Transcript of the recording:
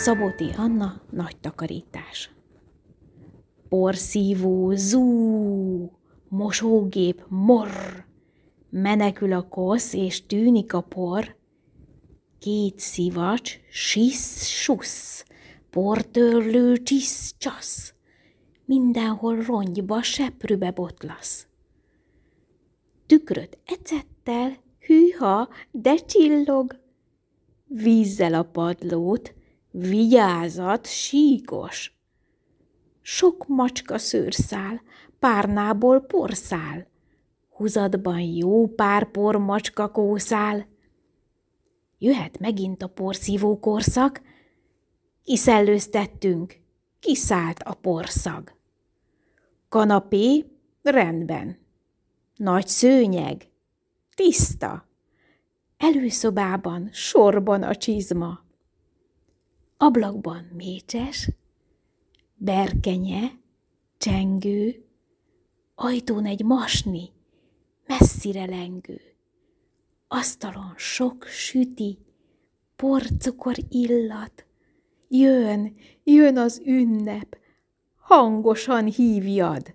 Szabóti Anna nagy takarítás. Porszívó, zú, mosógép, morr, menekül a kosz, és tűnik a por. Két szivacs, sisz, susz, portörlő, csisz, csasz, mindenhol rongyba, seprűbe botlasz. Tükröt ecettel, hűha, de csillog, vízzel a padlót, vigyázat, síkos. Sok macska szőrszál, párnából porszál, húzatban jó pár macska kószál. Jöhet megint a porszívó korszak, kiszellőztettünk, kiszállt a porszag. Kanapé rendben, nagy szőnyeg, tiszta, előszobában sorban a csizma. Ablakban mécses, berkenye, csengő, ajtón egy masni, messzire lengő. Asztalon sok süti, porcukor illat. Jön, jön az ünnep, hangosan hívjad.